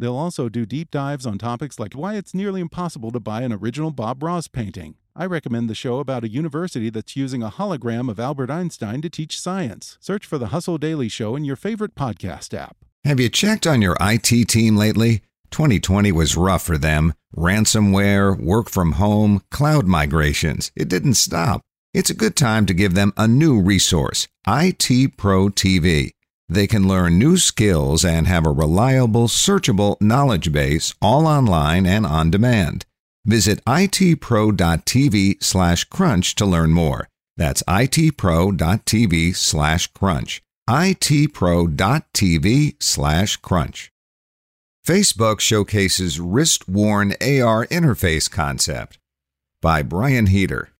They'll also do deep dives on topics like why it's nearly impossible to buy an original Bob Ross painting. I recommend the show about a university that's using a hologram of Albert Einstein to teach science. Search for the Hustle Daily Show in your favorite podcast app. Have you checked on your IT team lately? 2020 was rough for them. Ransomware, work from home, cloud migrations. It didn't stop. It's a good time to give them a new resource IT Pro TV. They can learn new skills and have a reliable, searchable knowledge base all online and on demand. Visit itpro.tv slash crunch to learn more. That's itpro.tv slash crunch. itpro.tv slash crunch. Facebook showcases wrist-worn AR interface concept by Brian Heater.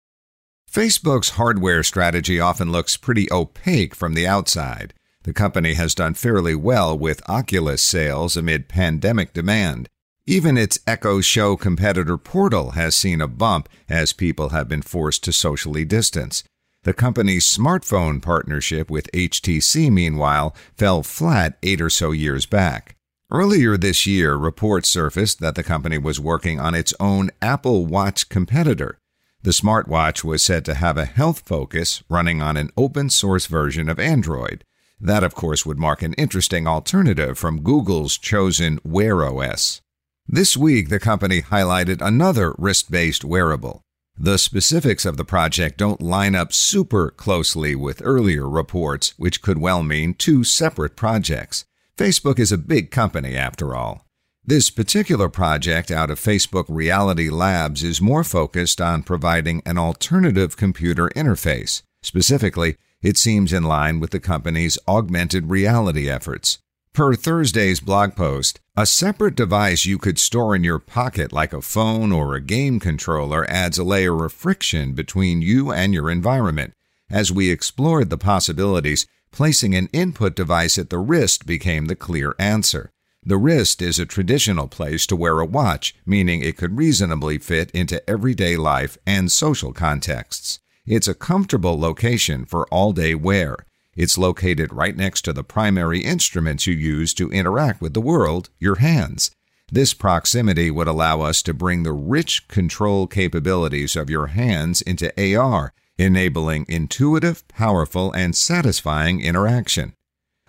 Facebook's hardware strategy often looks pretty opaque from the outside. The company has done fairly well with Oculus sales amid pandemic demand. Even its Echo Show competitor Portal has seen a bump as people have been forced to socially distance. The company's smartphone partnership with HTC, meanwhile, fell flat eight or so years back. Earlier this year, reports surfaced that the company was working on its own Apple Watch competitor. The smartwatch was said to have a health focus running on an open source version of Android. That, of course, would mark an interesting alternative from Google's chosen Wear OS. This week, the company highlighted another wrist based wearable. The specifics of the project don't line up super closely with earlier reports, which could well mean two separate projects. Facebook is a big company, after all. This particular project out of Facebook Reality Labs is more focused on providing an alternative computer interface. Specifically, it seems in line with the company's augmented reality efforts. Per Thursday's blog post, a separate device you could store in your pocket like a phone or a game controller adds a layer of friction between you and your environment. As we explored the possibilities, placing an input device at the wrist became the clear answer. The wrist is a traditional place to wear a watch, meaning it could reasonably fit into everyday life and social contexts. It's a comfortable location for all day wear. It's located right next to the primary instruments you use to interact with the world, your hands. This proximity would allow us to bring the rich control capabilities of your hands into AR, enabling intuitive, powerful, and satisfying interaction.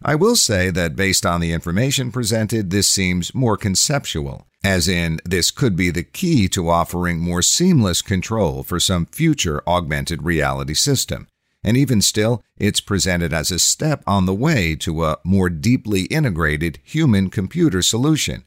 I will say that based on the information presented, this seems more conceptual, as in, this could be the key to offering more seamless control for some future augmented reality system. And even still, it's presented as a step on the way to a more deeply integrated human computer solution.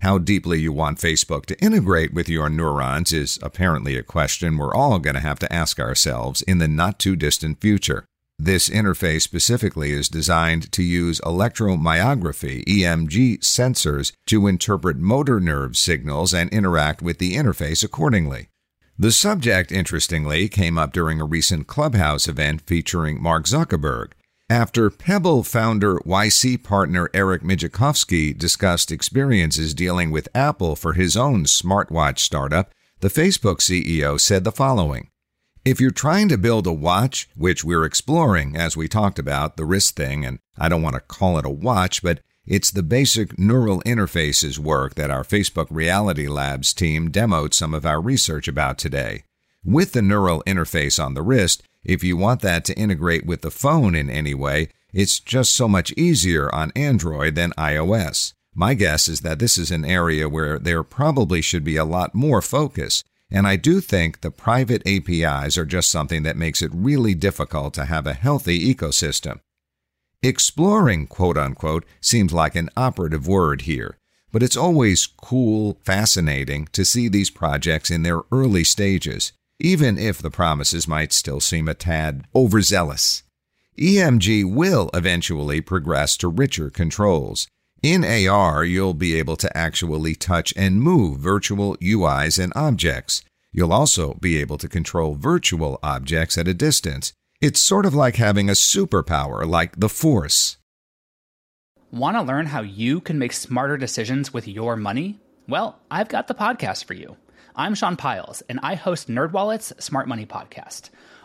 How deeply you want Facebook to integrate with your neurons is apparently a question we're all going to have to ask ourselves in the not too distant future. This interface specifically is designed to use electromyography EMG sensors to interpret motor nerve signals and interact with the interface accordingly. The subject, interestingly, came up during a recent Clubhouse event featuring Mark Zuckerberg. After Pebble founder YC partner Eric Migicovsky discussed experiences dealing with Apple for his own smartwatch startup, the Facebook CEO said the following If you're trying to build a watch, which we're exploring as we talked about, the wrist thing, and I don't want to call it a watch, but it's the basic neural interfaces work that our Facebook Reality Labs team demoed some of our research about today. With the neural interface on the wrist, if you want that to integrate with the phone in any way, it's just so much easier on Android than iOS. My guess is that this is an area where there probably should be a lot more focus, and I do think the private APIs are just something that makes it really difficult to have a healthy ecosystem. Exploring, quote unquote, seems like an operative word here, but it's always cool, fascinating to see these projects in their early stages, even if the promises might still seem a tad overzealous. EMG will eventually progress to richer controls. In AR, you'll be able to actually touch and move virtual UIs and objects. You'll also be able to control virtual objects at a distance. It's sort of like having a superpower like the Force. Want to learn how you can make smarter decisions with your money? Well, I've got the podcast for you. I'm Sean Pyles, and I host NerdWallet's Smart Money Podcast.